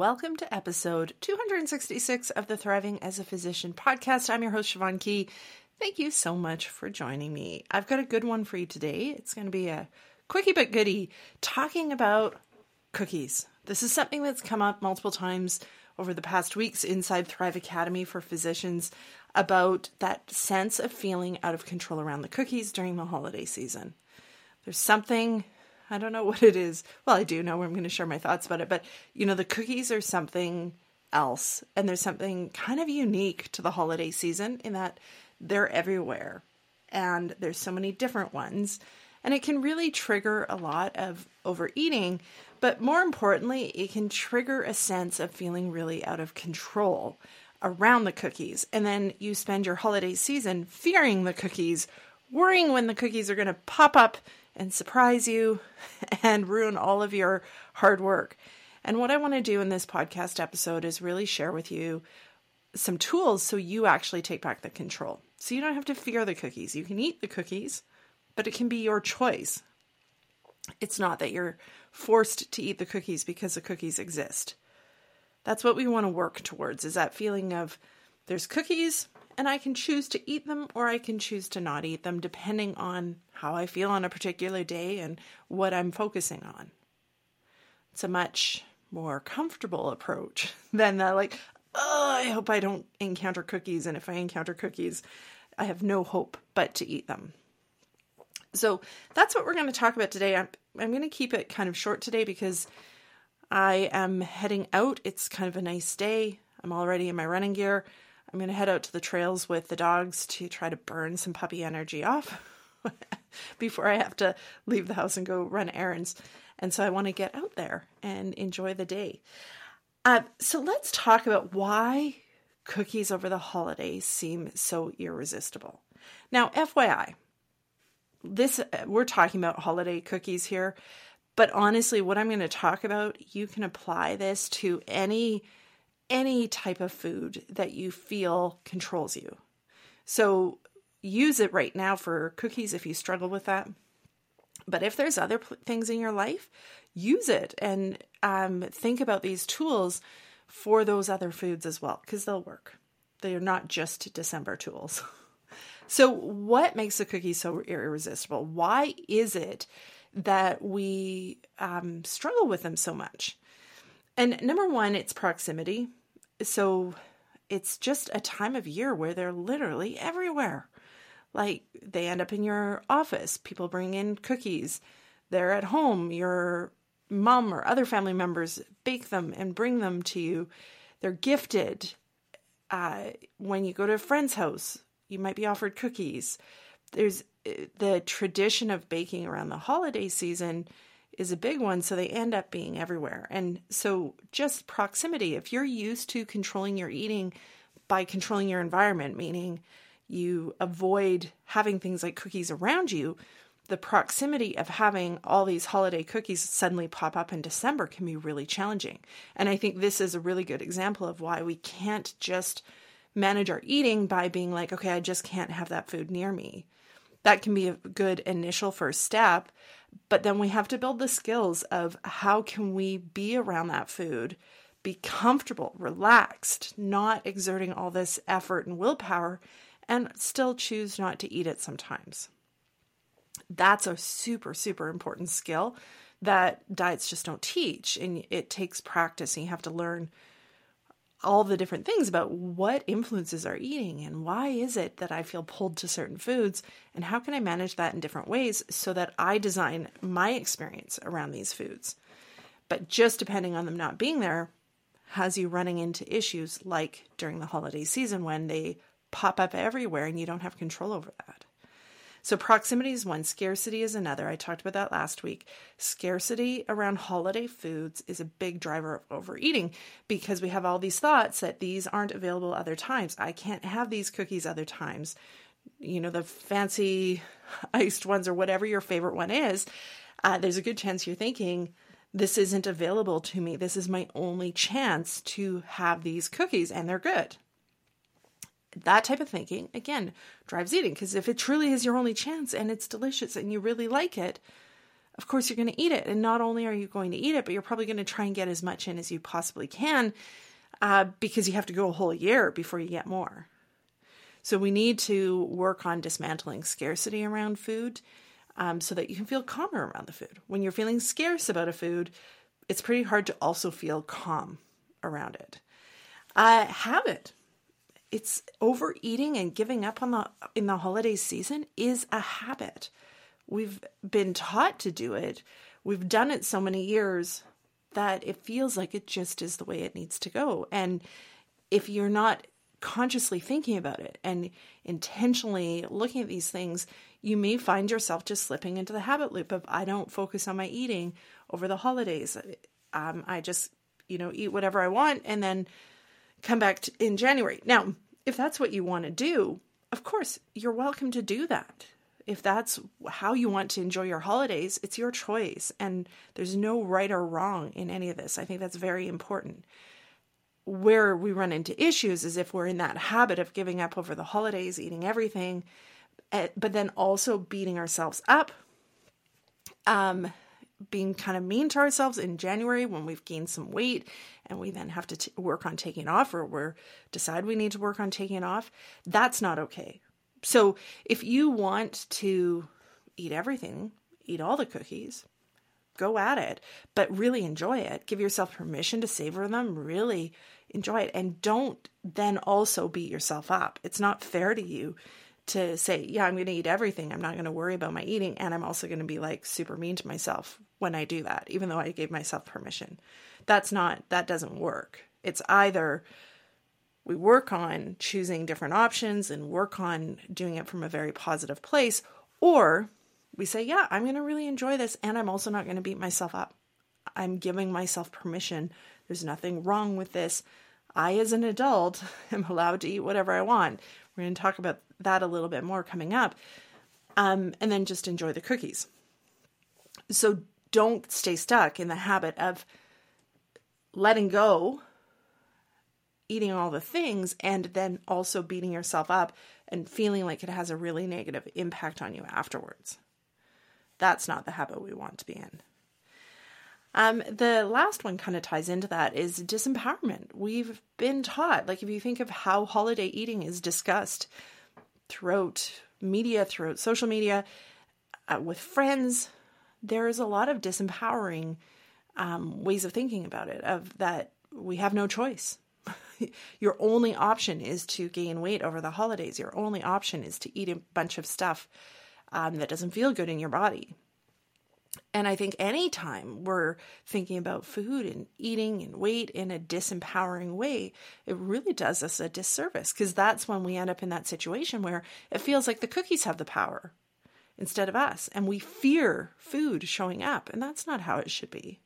Welcome to episode 266 of the Thriving as a Physician podcast. I'm your host, Siobhan Key. Thank you so much for joining me. I've got a good one for you today. It's going to be a quickie but goodie talking about cookies. This is something that's come up multiple times over the past weeks inside Thrive Academy for physicians about that sense of feeling out of control around the cookies during the holiday season. There's something I don't know what it is. Well, I do know I'm going to share my thoughts about it, but you know, the cookies are something else. And there's something kind of unique to the holiday season in that they're everywhere and there's so many different ones. And it can really trigger a lot of overeating, but more importantly, it can trigger a sense of feeling really out of control around the cookies. And then you spend your holiday season fearing the cookies, worrying when the cookies are going to pop up and surprise you and ruin all of your hard work. And what I want to do in this podcast episode is really share with you some tools so you actually take back the control. So you don't have to fear the cookies. You can eat the cookies, but it can be your choice. It's not that you're forced to eat the cookies because the cookies exist. That's what we want to work towards is that feeling of there's cookies and I can choose to eat them or I can choose to not eat them depending on how I feel on a particular day and what I'm focusing on. It's a much more comfortable approach than the like, oh, I hope I don't encounter cookies. And if I encounter cookies, I have no hope but to eat them. So that's what we're going to talk about today. I'm, I'm going to keep it kind of short today because I am heading out. It's kind of a nice day. I'm already in my running gear. I'm going to head out to the trails with the dogs to try to burn some puppy energy off before I have to leave the house and go run errands. And so I want to get out there and enjoy the day. Uh, so let's talk about why cookies over the holidays seem so irresistible. Now, FYI, this we're talking about holiday cookies here, but honestly, what I'm going to talk about, you can apply this to any any type of food that you feel controls you. So use it right now for cookies if you struggle with that. But if there's other things in your life, use it and um, think about these tools for those other foods as well, because they'll work. They are not just December tools. so, what makes the cookie so irresistible? Why is it that we um, struggle with them so much? And number one, it's proximity so it's just a time of year where they're literally everywhere. Like they end up in your office, people bring in cookies. They're at home, your mom or other family members bake them and bring them to you. They're gifted. Uh, when you go to a friend's house, you might be offered cookies. There's uh, the tradition of baking around the holiday season is a big one, so they end up being everywhere. And so, just proximity, if you're used to controlling your eating by controlling your environment, meaning you avoid having things like cookies around you, the proximity of having all these holiday cookies suddenly pop up in December can be really challenging. And I think this is a really good example of why we can't just manage our eating by being like, okay, I just can't have that food near me. That can be a good initial first step. But then we have to build the skills of how can we be around that food, be comfortable, relaxed, not exerting all this effort and willpower, and still choose not to eat it sometimes. That's a super, super important skill that diets just don't teach. And it takes practice, and you have to learn all the different things about what influences our eating and why is it that I feel pulled to certain foods and how can I manage that in different ways so that I design my experience around these foods. But just depending on them not being there has you running into issues like during the holiday season when they pop up everywhere and you don't have control over that. So, proximity is one, scarcity is another. I talked about that last week. Scarcity around holiday foods is a big driver of overeating because we have all these thoughts that these aren't available other times. I can't have these cookies other times. You know, the fancy iced ones or whatever your favorite one is. Uh, there's a good chance you're thinking, this isn't available to me. This is my only chance to have these cookies, and they're good that type of thinking again drives eating. Because if it truly is your only chance and it's delicious and you really like it of course you're going to eat it. And not only are you going to eat it but you're probably going to try and get as much in as you possibly can uh, because you have to go a whole year before you get more. So we need to work on dismantling scarcity around food um, so that you can feel calmer around the food. When you're feeling scarce about a food it's pretty hard to also feel calm around it. Uh, habit it's overeating and giving up on the in the holiday season is a habit. We've been taught to do it. We've done it so many years that it feels like it just is the way it needs to go. And if you're not consciously thinking about it and intentionally looking at these things, you may find yourself just slipping into the habit loop of I don't focus on my eating over the holidays. Um, I just, you know, eat whatever I want and then come back to, in January. Now, if that's what you want to do, of course, you're welcome to do that. If that's how you want to enjoy your holidays, it's your choice. And there's no right or wrong in any of this. I think that's very important. Where we run into issues is if we're in that habit of giving up over the holidays, eating everything, eh, but then also beating ourselves up. Um, being kind of mean to ourselves in January when we've gained some weight and we then have to t- work on taking off or we decide we need to work on taking off, that's not okay. So if you want to eat everything, eat all the cookies, go at it, but really enjoy it. Give yourself permission to savor them, really enjoy it and don't then also beat yourself up. It's not fair to you to say, yeah, I'm going to eat everything. I'm not going to worry about my eating. And I'm also going to be like super mean to myself when I do that, even though I gave myself permission. That's not, that doesn't work. It's either we work on choosing different options and work on doing it from a very positive place, or we say, yeah, I'm going to really enjoy this. And I'm also not going to beat myself up. I'm giving myself permission. There's nothing wrong with this. I, as an adult, am allowed to eat whatever I want. We're going to talk about that a little bit more coming up. Um, and then just enjoy the cookies. So don't stay stuck in the habit of letting go, eating all the things, and then also beating yourself up and feeling like it has a really negative impact on you afterwards. That's not the habit we want to be in. Um, the last one kind of ties into that is disempowerment. We've been taught, like, if you think of how holiday eating is discussed throughout media, throughout social media, uh, with friends, there is a lot of disempowering um, ways of thinking about it, of that we have no choice. Your only option is to gain weight over the holidays. Your only option is to eat a bunch of stuff um, that doesn't feel good in your body. And I think anytime we're thinking about food and eating and weight in a disempowering way, it really does us a disservice because that's when we end up in that situation where it feels like the cookies have the power instead of us. And we fear food showing up. And that's not how it should be.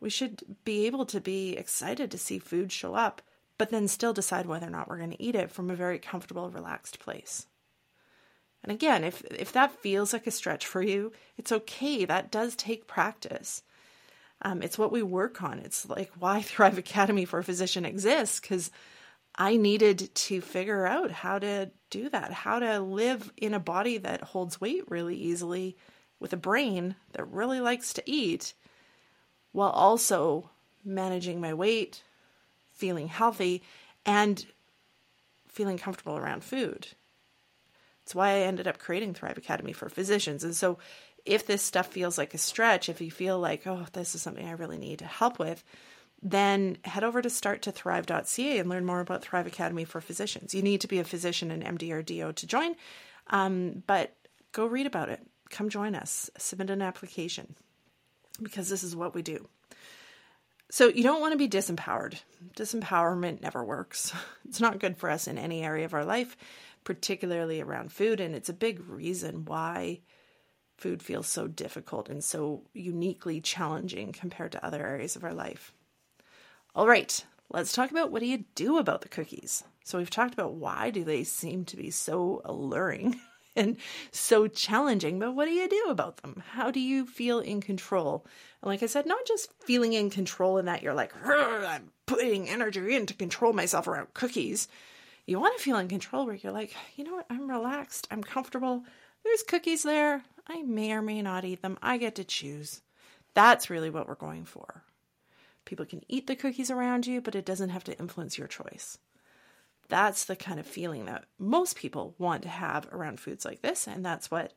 We should be able to be excited to see food show up, but then still decide whether or not we're going to eat it from a very comfortable, relaxed place. And again, if if that feels like a stretch for you, it's okay. That does take practice. Um, it's what we work on. It's like why Thrive Academy for a Physician exists because I needed to figure out how to do that, how to live in a body that holds weight really easily with a brain that really likes to eat while also managing my weight, feeling healthy, and feeling comfortable around food. It's why I ended up creating Thrive Academy for physicians. And so if this stuff feels like a stretch, if you feel like, oh, this is something I really need to help with, then head over to starttothrive.ca and learn more about Thrive Academy for physicians. You need to be a physician and MD or DO to join, um, but go read about it. Come join us. Submit an application because this is what we do. So you don't want to be disempowered. Disempowerment never works. It's not good for us in any area of our life, particularly around food, and it's a big reason why food feels so difficult and so uniquely challenging compared to other areas of our life. All right, let's talk about what do you do about the cookies. So we've talked about why do they seem to be so alluring and so challenging, but what do you do about them? How do you feel in control? And like I said, not just feeling in control in that you're like, I'm putting energy in to control myself around cookies. You want to feel in control where you're like, you know what, I'm relaxed, I'm comfortable. There's cookies there. I may or may not eat them. I get to choose. That's really what we're going for. People can eat the cookies around you, but it doesn't have to influence your choice. That's the kind of feeling that most people want to have around foods like this. And that's what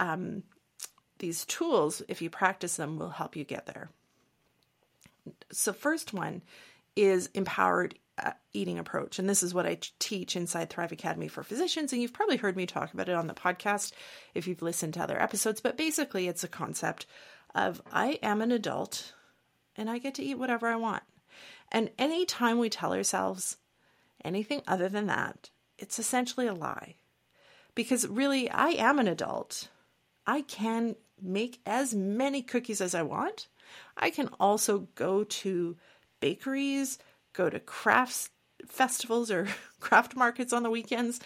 um, these tools, if you practice them, will help you get there. So, first one is empowered uh, eating approach. And this is what I teach inside Thrive Academy for physicians. And you've probably heard me talk about it on the podcast if you've listened to other episodes. But basically, it's a concept of I am an adult and I get to eat whatever I want. And anytime we tell ourselves anything other than that, it's essentially a lie. Because really, I am an adult. I can make as many cookies as I want. I can also go to bakeries, go to crafts festivals or craft markets on the weekends,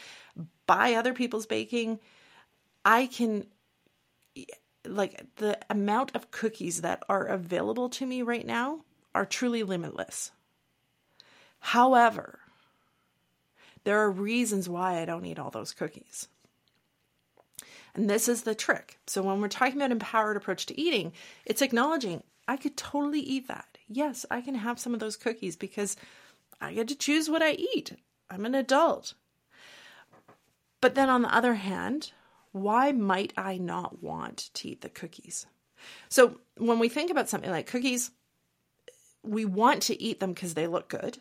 buy other people's baking. I can like the amount of cookies that are available to me right now are truly limitless. However, there are reasons why I don't eat all those cookies. And this is the trick. So when we're talking about empowered approach to eating, it's acknowledging I could totally eat that. Yes, I can have some of those cookies because I get to choose what I eat. I'm an adult. But then on the other hand, why might I not want to eat the cookies? So when we think about something like cookies, we want to eat them because they look good.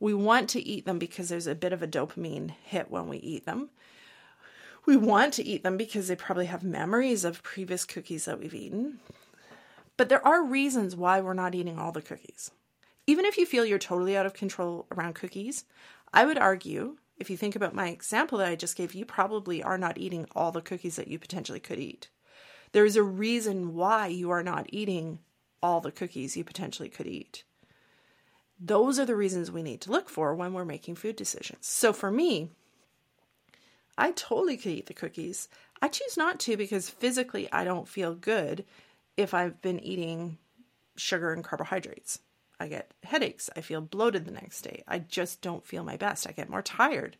We want to eat them because there's a bit of a dopamine hit when we eat them. We want to eat them because they probably have memories of previous cookies that we've eaten. But there are reasons why we're not eating all the cookies. Even if you feel you're totally out of control around cookies, I would argue if you think about my example that I just gave, you probably are not eating all the cookies that you potentially could eat. There is a reason why you are not eating all the cookies you potentially could eat. Those are the reasons we need to look for when we're making food decisions. So for me, I totally could eat the cookies. I choose not to because physically I don't feel good if I've been eating sugar and carbohydrates. I get headaches. I feel bloated the next day. I just don't feel my best. I get more tired.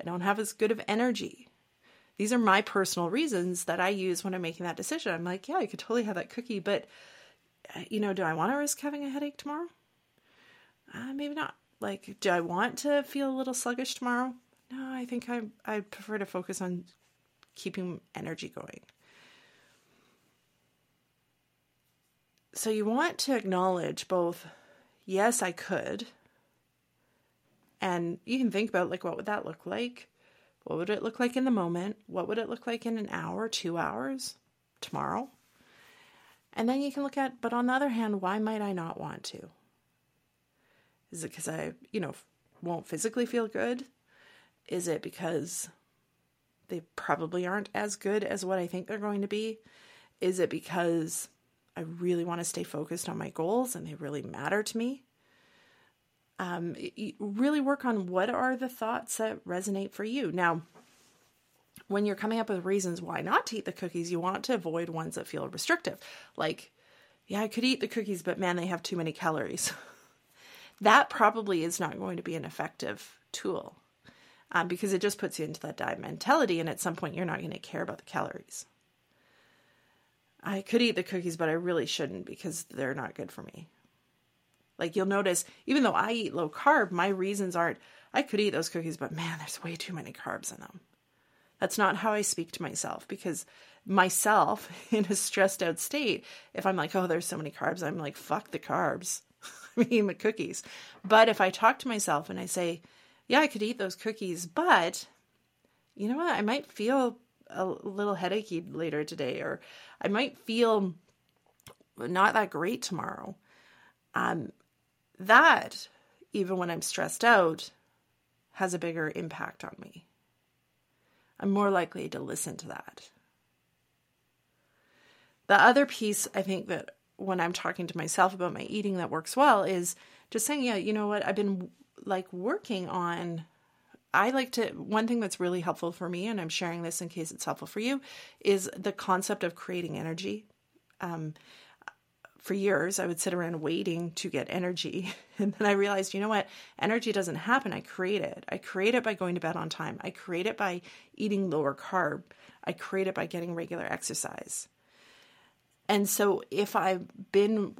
I don't have as good of energy. These are my personal reasons that I use when I'm making that decision. I'm like, yeah, I could totally have that cookie, but uh, you know, do I want to risk having a headache tomorrow? Uh, maybe not. Like, do I want to feel a little sluggish tomorrow? No, I think I I prefer to focus on keeping energy going. So you want to acknowledge both yes, I could. And you can think about like what would that look like? What would it look like in the moment? What would it look like in an hour, 2 hours, tomorrow? And then you can look at but on the other hand, why might I not want to? Is it cuz I, you know, won't physically feel good? Is it because they probably aren't as good as what I think they're going to be? Is it because I really want to stay focused on my goals and they really matter to me. Um, really work on what are the thoughts that resonate for you. Now, when you're coming up with reasons why not to eat the cookies, you want to avoid ones that feel restrictive. Like, yeah, I could eat the cookies, but man, they have too many calories. that probably is not going to be an effective tool um, because it just puts you into that diet mentality. And at some point, you're not going to care about the calories. I could eat the cookies, but I really shouldn't because they're not good for me. Like you'll notice, even though I eat low carb, my reasons aren't I could eat those cookies, but man, there's way too many carbs in them. That's not how I speak to myself because myself in a stressed out state, if I'm like, oh, there's so many carbs, I'm like, fuck the carbs. I mean, the cookies. But if I talk to myself and I say, yeah, I could eat those cookies, but you know what? I might feel a little headachy later today, or I might feel not that great tomorrow. Um, that, even when I'm stressed out, has a bigger impact on me. I'm more likely to listen to that. The other piece I think that when I'm talking to myself about my eating that works well is just saying, yeah, you know what, I've been like working on. I like to, one thing that's really helpful for me, and I'm sharing this in case it's helpful for you, is the concept of creating energy. Um, for years, I would sit around waiting to get energy. And then I realized, you know what? Energy doesn't happen. I create it. I create it by going to bed on time. I create it by eating lower carb. I create it by getting regular exercise. And so if I've been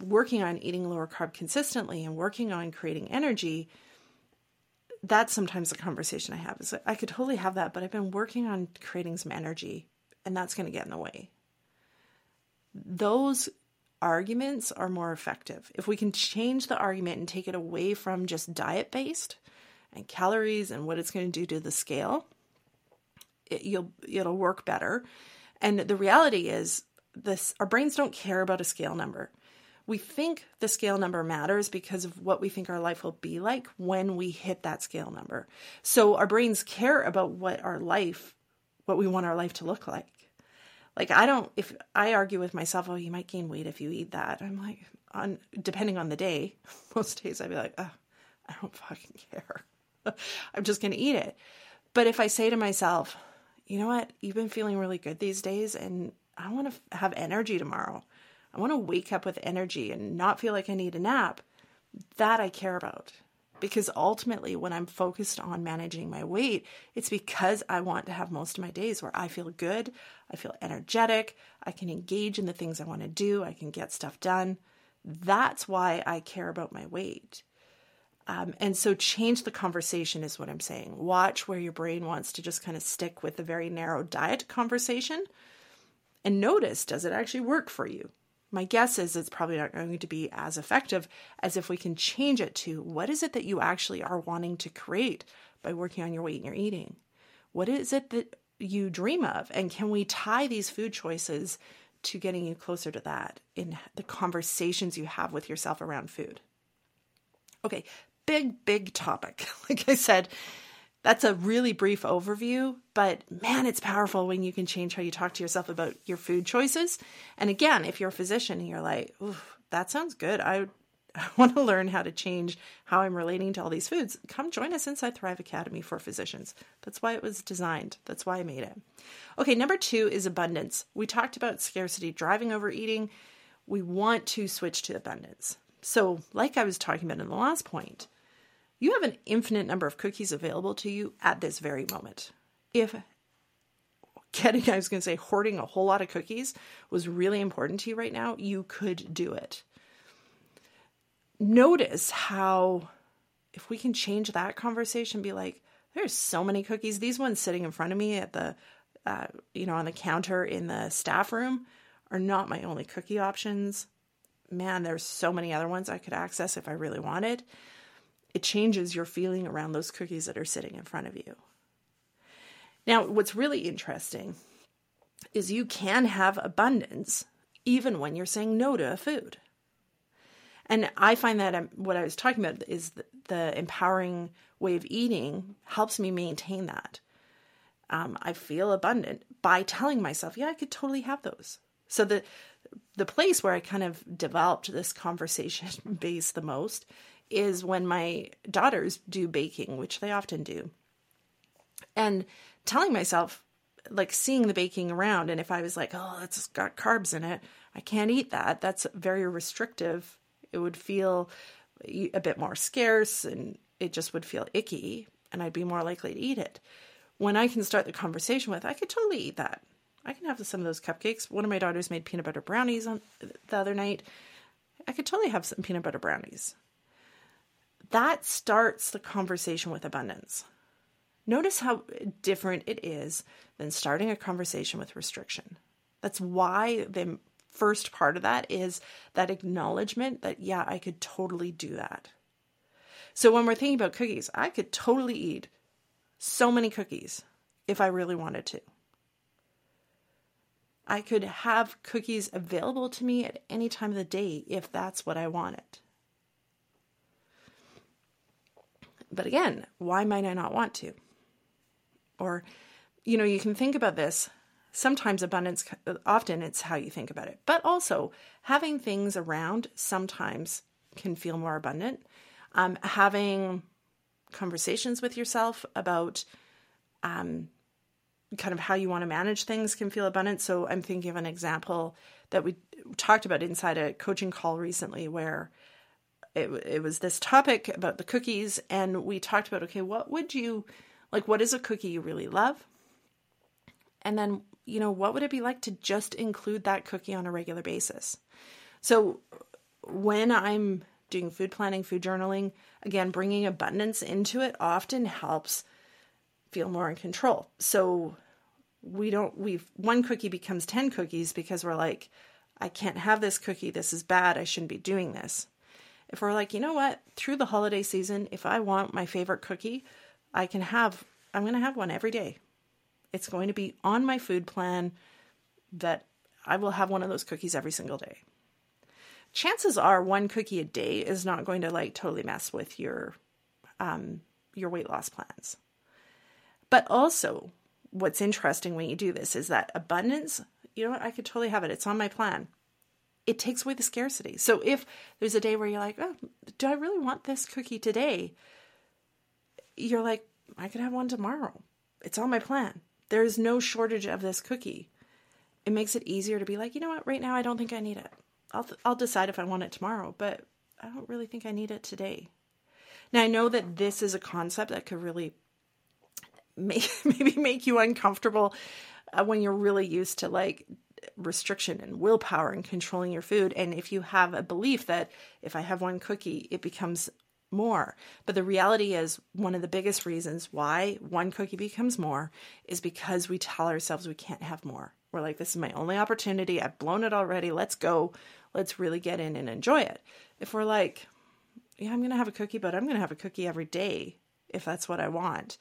working on eating lower carb consistently and working on creating energy, that's sometimes the conversation I have is like, I could totally have that, but I've been working on creating some energy and that's going to get in the way. Those arguments are more effective. If we can change the argument and take it away from just diet based and calories and what it's going to do to the scale, it, you'll it'll work better. And the reality is this our brains don't care about a scale number. We think the scale number matters because of what we think our life will be like when we hit that scale number. So our brains care about what our life, what we want our life to look like. Like I don't if I argue with myself, oh, you might gain weight if you eat that. I'm like on depending on the day. Most days I'd be like, oh, I don't fucking care. I'm just gonna eat it. But if I say to myself, you know what, you've been feeling really good these days, and I want to have energy tomorrow. I want to wake up with energy and not feel like I need a nap. That I care about. Because ultimately when i'm focused on managing my weight it's because i want to have most of my days where i feel good i feel energetic i can engage in the things i want to do i can get stuff done. That's why i care about my weight. Um, and so change the conversation is what i'm saying. Watch where your brain wants to just kind of stick with the very narrow diet conversation and notice does it actually work for you my guess is it's probably not going to be as effective as if we can change it to what is it that you actually are wanting to create by working on your weight and your eating? What is it that you dream of? And can we tie these food choices to getting you closer to that in the conversations you have with yourself around food? Okay, big, big topic. Like I said, that's a really brief overview, but man, it's powerful when you can change how you talk to yourself about your food choices. And again, if you're a physician and you're like, that sounds good. I, I want to learn how to change how I'm relating to all these foods. Come join us inside Thrive Academy for physicians. That's why it was designed. That's why I made it. Okay, number two is abundance. We talked about scarcity driving overeating. We want to switch to abundance. So, like I was talking about in the last point, you have an infinite number of cookies available to you at this very moment. If getting, I was going to say, hoarding a whole lot of cookies was really important to you right now, you could do it. Notice how, if we can change that conversation, be like, there's so many cookies. These ones sitting in front of me at the, uh, you know, on the counter in the staff room are not my only cookie options. Man, there's so many other ones I could access if I really wanted it changes your feeling around those cookies that are sitting in front of you. Now, what's really interesting is you can have abundance even when you're saying no to a food. And I find that um, what I was talking about is the, the empowering way of eating helps me maintain that. Um, I feel abundant by telling myself, yeah, I could totally have those. So the the place where I kind of developed this conversation base the most is when my daughters do baking, which they often do. And telling myself, like seeing the baking around, and if I was like, oh, it's got carbs in it, I can't eat that. That's very restrictive. It would feel a bit more scarce and it just would feel icky, and I'd be more likely to eat it. When I can start the conversation with, I could totally eat that. I can have some of those cupcakes. One of my daughters made peanut butter brownies on the other night. I could totally have some peanut butter brownies that starts the conversation with abundance. Notice how different it is than starting a conversation with restriction. That's why the first part of that is that acknowledgement that, yeah, I could totally do that. So when we're thinking about cookies, I could totally eat so many cookies if I really wanted to. I could have cookies available to me at any time of the day if that's what I wanted. But again, why might I not want to? Or, you know, you can think about this. Sometimes abundance, often it's how you think about it. But also, having things around sometimes can feel more abundant. Um, having conversations with yourself about um, kind of how you want to manage things can feel abundant. So I'm thinking of an example that we talked about inside a coaching call recently where it, it was this topic about the cookies and we talked about okay what would you like what is a cookie you really love? And then you know what would it be like to just include that cookie on a regular basis? So when i'm doing food planning food journaling again bringing abundance into it often helps feel more in control. So we don't we've one cookie becomes 10 cookies because we're like I can't have this cookie. This is bad. I shouldn't be doing this. If we're like, you know what, through the holiday season if I want my favorite cookie, I can have I'm going to have one every day. It's going to be on my food plan that I will have one of those cookies every single day. Chances are one cookie a day is not going to like totally mess with your um your weight loss plans. But also, what's interesting when you do this is that abundance, you know what, I could totally have it. It's on my plan. It takes away the scarcity. So if there's a day where you're like, oh, do I really want this cookie today? You're like, I could have one tomorrow. It's on my plan. There's no shortage of this cookie. It makes it easier to be like, you know what, right now I don't think I need it. I'll I'll decide if I want it tomorrow, but I don't really think I need it today. Now I know that this is a concept that could really make, maybe make you uncomfortable uh, when you're really used to like restriction and willpower and controlling your food. And if you have a belief that if I have one cookie, it becomes more. But the reality is, one of the biggest reasons why one cookie becomes more is because we tell ourselves we can't have more. We're like, this is my only opportunity. I've blown it already. Let's go. Let's really get in and enjoy it. If we're like, yeah, I'm going to have a cookie, but I'm going to have a cookie every day if that's what I want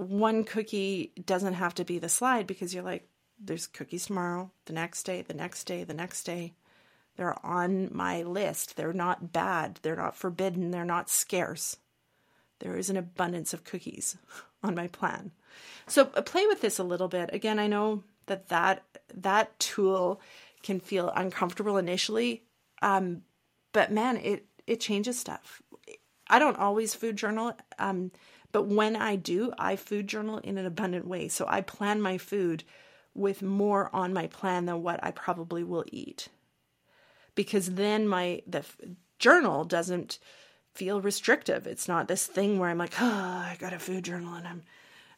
one cookie doesn't have to be the slide because you're like, there's cookies tomorrow, the next day, the next day, the next day. They're on my list. They're not bad. They're not forbidden. They're not scarce. There is an abundance of cookies on my plan. So uh, play with this a little bit. Again, I know that that, that tool can feel uncomfortable initially, um, but man, it it changes stuff. I don't always food journal. Um, but when I do, I food journal in an abundant way. So I plan my food with more on my plan than what I probably will eat. Because then my the journal doesn't feel restrictive. It's not this thing where I'm like, "Oh, I got a food journal and I'm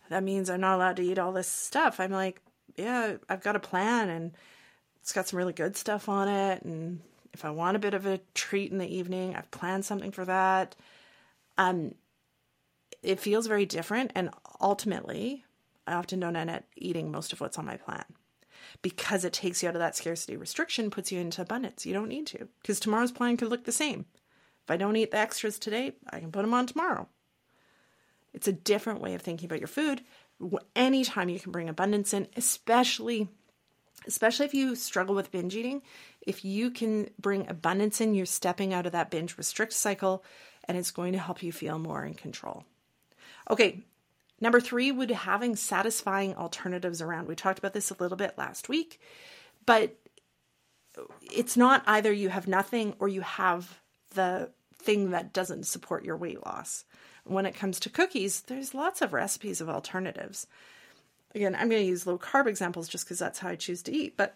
that means I'm not allowed to eat all this stuff." I'm like, "Yeah, I've got a plan and it's got some really good stuff on it and if I want a bit of a treat in the evening, I've planned something for that." Um it feels very different. And ultimately, I often don't end up eating most of what's on my plan because it takes you out of that scarcity restriction, puts you into abundance. You don't need to because tomorrow's plan could look the same. If I don't eat the extras today, I can put them on tomorrow. It's a different way of thinking about your food. Anytime you can bring abundance in, especially especially if you struggle with binge eating, if you can bring abundance in, you're stepping out of that binge restrict cycle and it's going to help you feel more in control. Okay, number three would having satisfying alternatives around. We talked about this a little bit last week, but it's not either you have nothing or you have the thing that doesn't support your weight loss. When it comes to cookies, there's lots of recipes of alternatives. Again, I'm going to use low carb examples just because that's how I choose to eat, but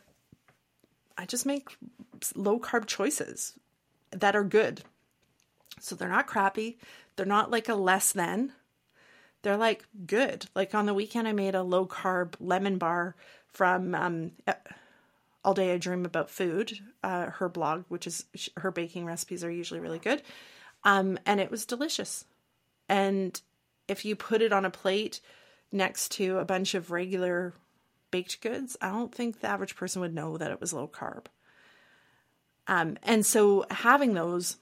I just make low carb choices that are good. So they're not crappy, they're not like a less than, they're like good. Like on the weekend, I made a low carb lemon bar from um, All Day I Dream About Food, uh, her blog, which is her baking recipes are usually really good. Um, and it was delicious. And if you put it on a plate next to a bunch of regular baked goods, I don't think the average person would know that it was low carb. Um, and so having those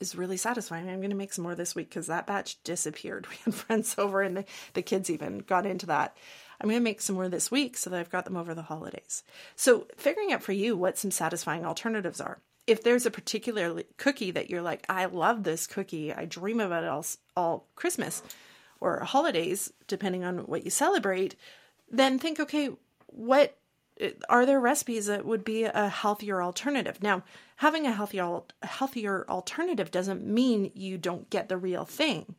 is really satisfying. I'm going to make some more this week because that batch disappeared. We had friends over and the, the kids even got into that. I'm going to make some more this week so that I've got them over the holidays. So, figuring out for you what some satisfying alternatives are. If there's a particular cookie that you're like, I love this cookie, I dream about it all, all Christmas or holidays, depending on what you celebrate, then think, okay, what are there recipes that would be a healthier alternative? Now, having a healthier healthier alternative doesn't mean you don't get the real thing.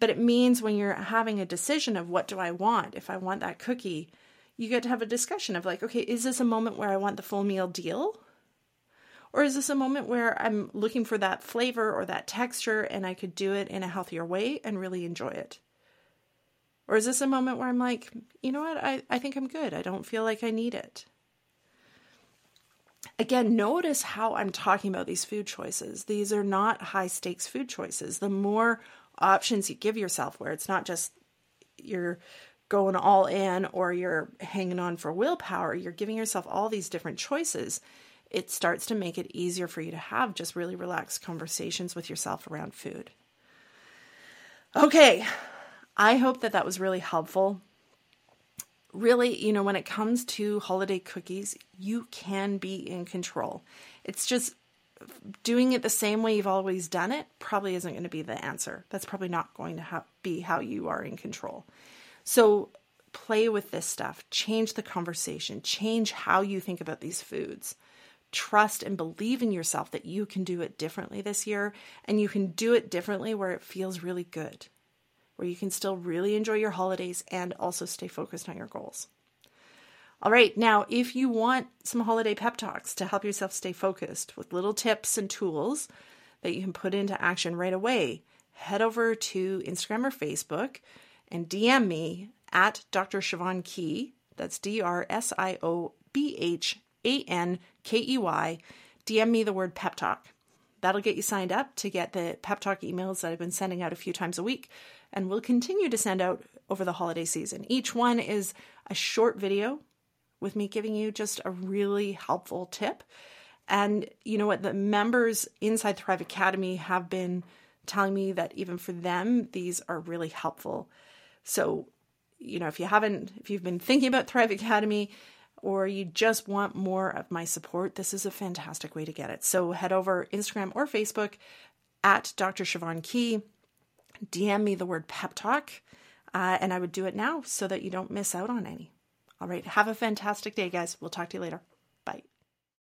But it means when you're having a decision of what do I want, if I want that cookie, you get to have a discussion of like, okay, is this a moment where I want the full meal deal? Or is this a moment where I'm looking for that flavor or that texture and I could do it in a healthier way and really enjoy it? Or is this a moment where I'm like, you know what, I, I think I'm good. I don't feel like I need it. Again, notice how I'm talking about these food choices. These are not high stakes food choices. The more options you give yourself, where it's not just you're going all in or you're hanging on for willpower, you're giving yourself all these different choices. It starts to make it easier for you to have just really relaxed conversations with yourself around food. Okay, I hope that that was really helpful. Really, you know, when it comes to holiday cookies, you can be in control. It's just doing it the same way you've always done it probably isn't going to be the answer. That's probably not going to ha- be how you are in control. So play with this stuff, change the conversation, change how you think about these foods. Trust and believe in yourself that you can do it differently this year and you can do it differently where it feels really good where you can still really enjoy your holidays and also stay focused on your goals. All right, now if you want some holiday pep talks to help yourself stay focused with little tips and tools that you can put into action right away, head over to Instagram or Facebook and DM me at Dr. Siobhan Key. That's D R S I O B H A N K E Y. DM me the word pep talk. That'll get you signed up to get the pep talk emails that I've been sending out a few times a week and we'll continue to send out over the holiday season. Each one is a short video with me giving you just a really helpful tip. And you know what? The members inside Thrive Academy have been telling me that even for them, these are really helpful. So, you know, if you haven't, if you've been thinking about Thrive Academy or you just want more of my support, this is a fantastic way to get it. So head over Instagram or Facebook at Dr. Siobhan Key DM me the word pep talk, uh, and I would do it now so that you don't miss out on any. All right. Have a fantastic day, guys. We'll talk to you later.